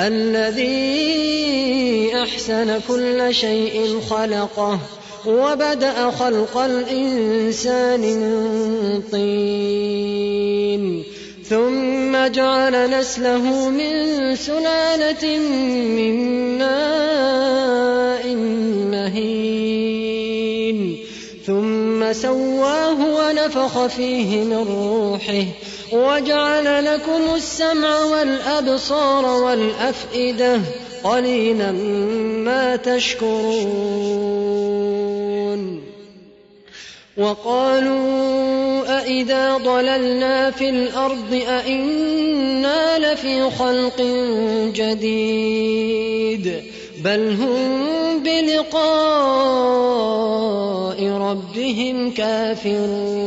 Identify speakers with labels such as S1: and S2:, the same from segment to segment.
S1: الذي أحسن كل شيء خلقه وبدأ خلق الإنسان من طين ثم جعل نسله من سلالة من ماء مهين ثم سواه ونفخ فيه من روحه وجعل لكم السمع والأبصار والأفئدة قليلا ما تشكرون. وقالوا أإذا ضللنا في الأرض أإنا لفي خلق جديد. بل هم بلقاء ربهم كافرون.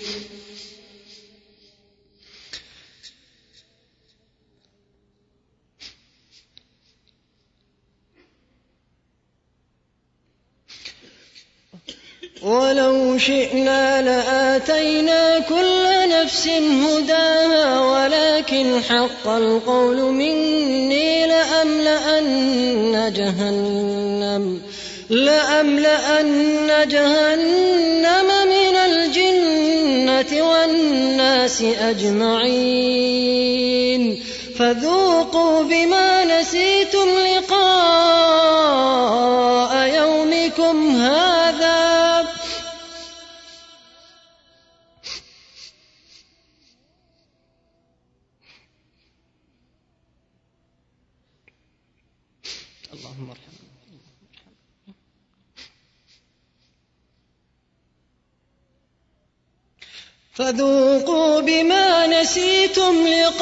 S1: ولو شئنا لآتينا كل نفس هداها ولكن حق القول مني لأملأن جهنم لأملأن جهنم من الجنة والناس أجمعين. فذوقوا بما نسيتم لقاء يومكم هذا فذوقوا بما نسيتم لقاء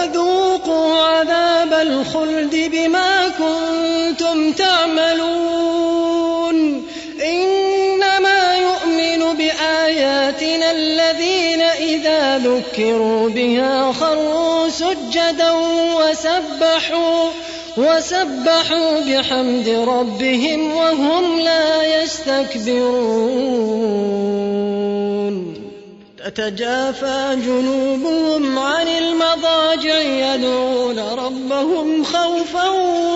S1: وذوقوا عذاب الخلد بما كنتم تعملون. إنما يؤمن بآياتنا الذين إذا ذكروا بها خروا سجدا وسبحوا وسبحوا بحمد ربهم وهم لا يستكبرون. تتجافى جنوبهم عن المضاجع يدعون ربهم خوفا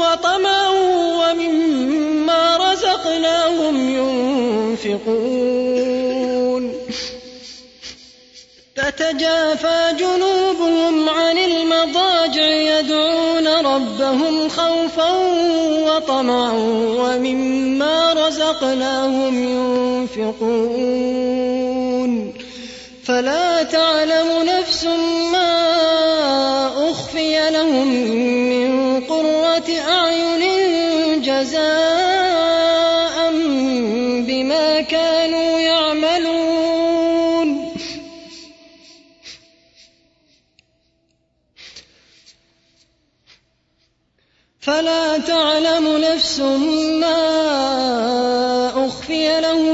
S1: وطمعا ومما رزقناهم ينفقون. تتجافى جنوبهم عن المضاجع يدعون ربهم خوفا وطمعا ومما رزقناهم ينفقون. فلا تعلم نفس ما أخفي لهم من قرة أعين جزاء بما كانوا يعملون. فلا تعلم نفس ما أخفي لهم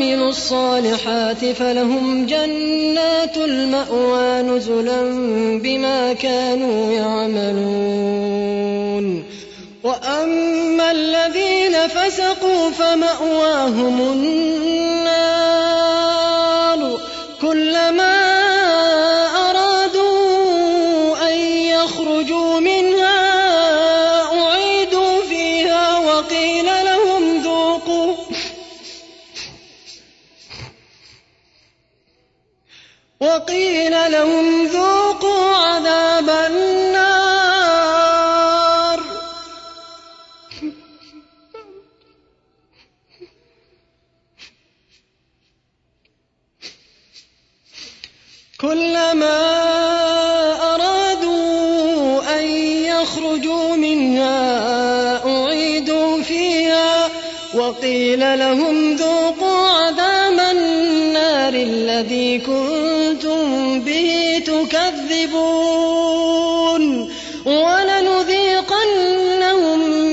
S1: وعملوا الصالحات فلهم جنات المأوى نزلا بما كانوا يعملون. وأما الذين فسقوا فمأواهم النار. كلما وقيل لهم ذوقوا عذاب النار الذي كنتم به تكذبون ولنذيقنهم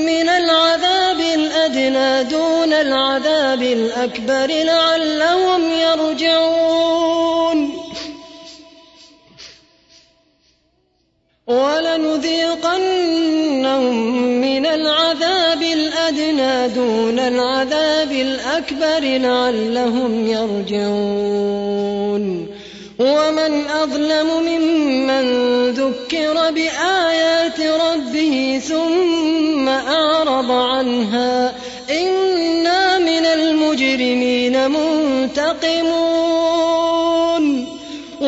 S1: من العذاب الأدنى دون العذاب الأكبر لعلهم يرجعون. ولنذيقنهم من العذاب الأدنى دون العذاب الأكبر لعلهم يرجعون. ومن أظلم ممن ذكر بآيات ربه ثم أعرض عنها إنا من المجرمين منتقمون.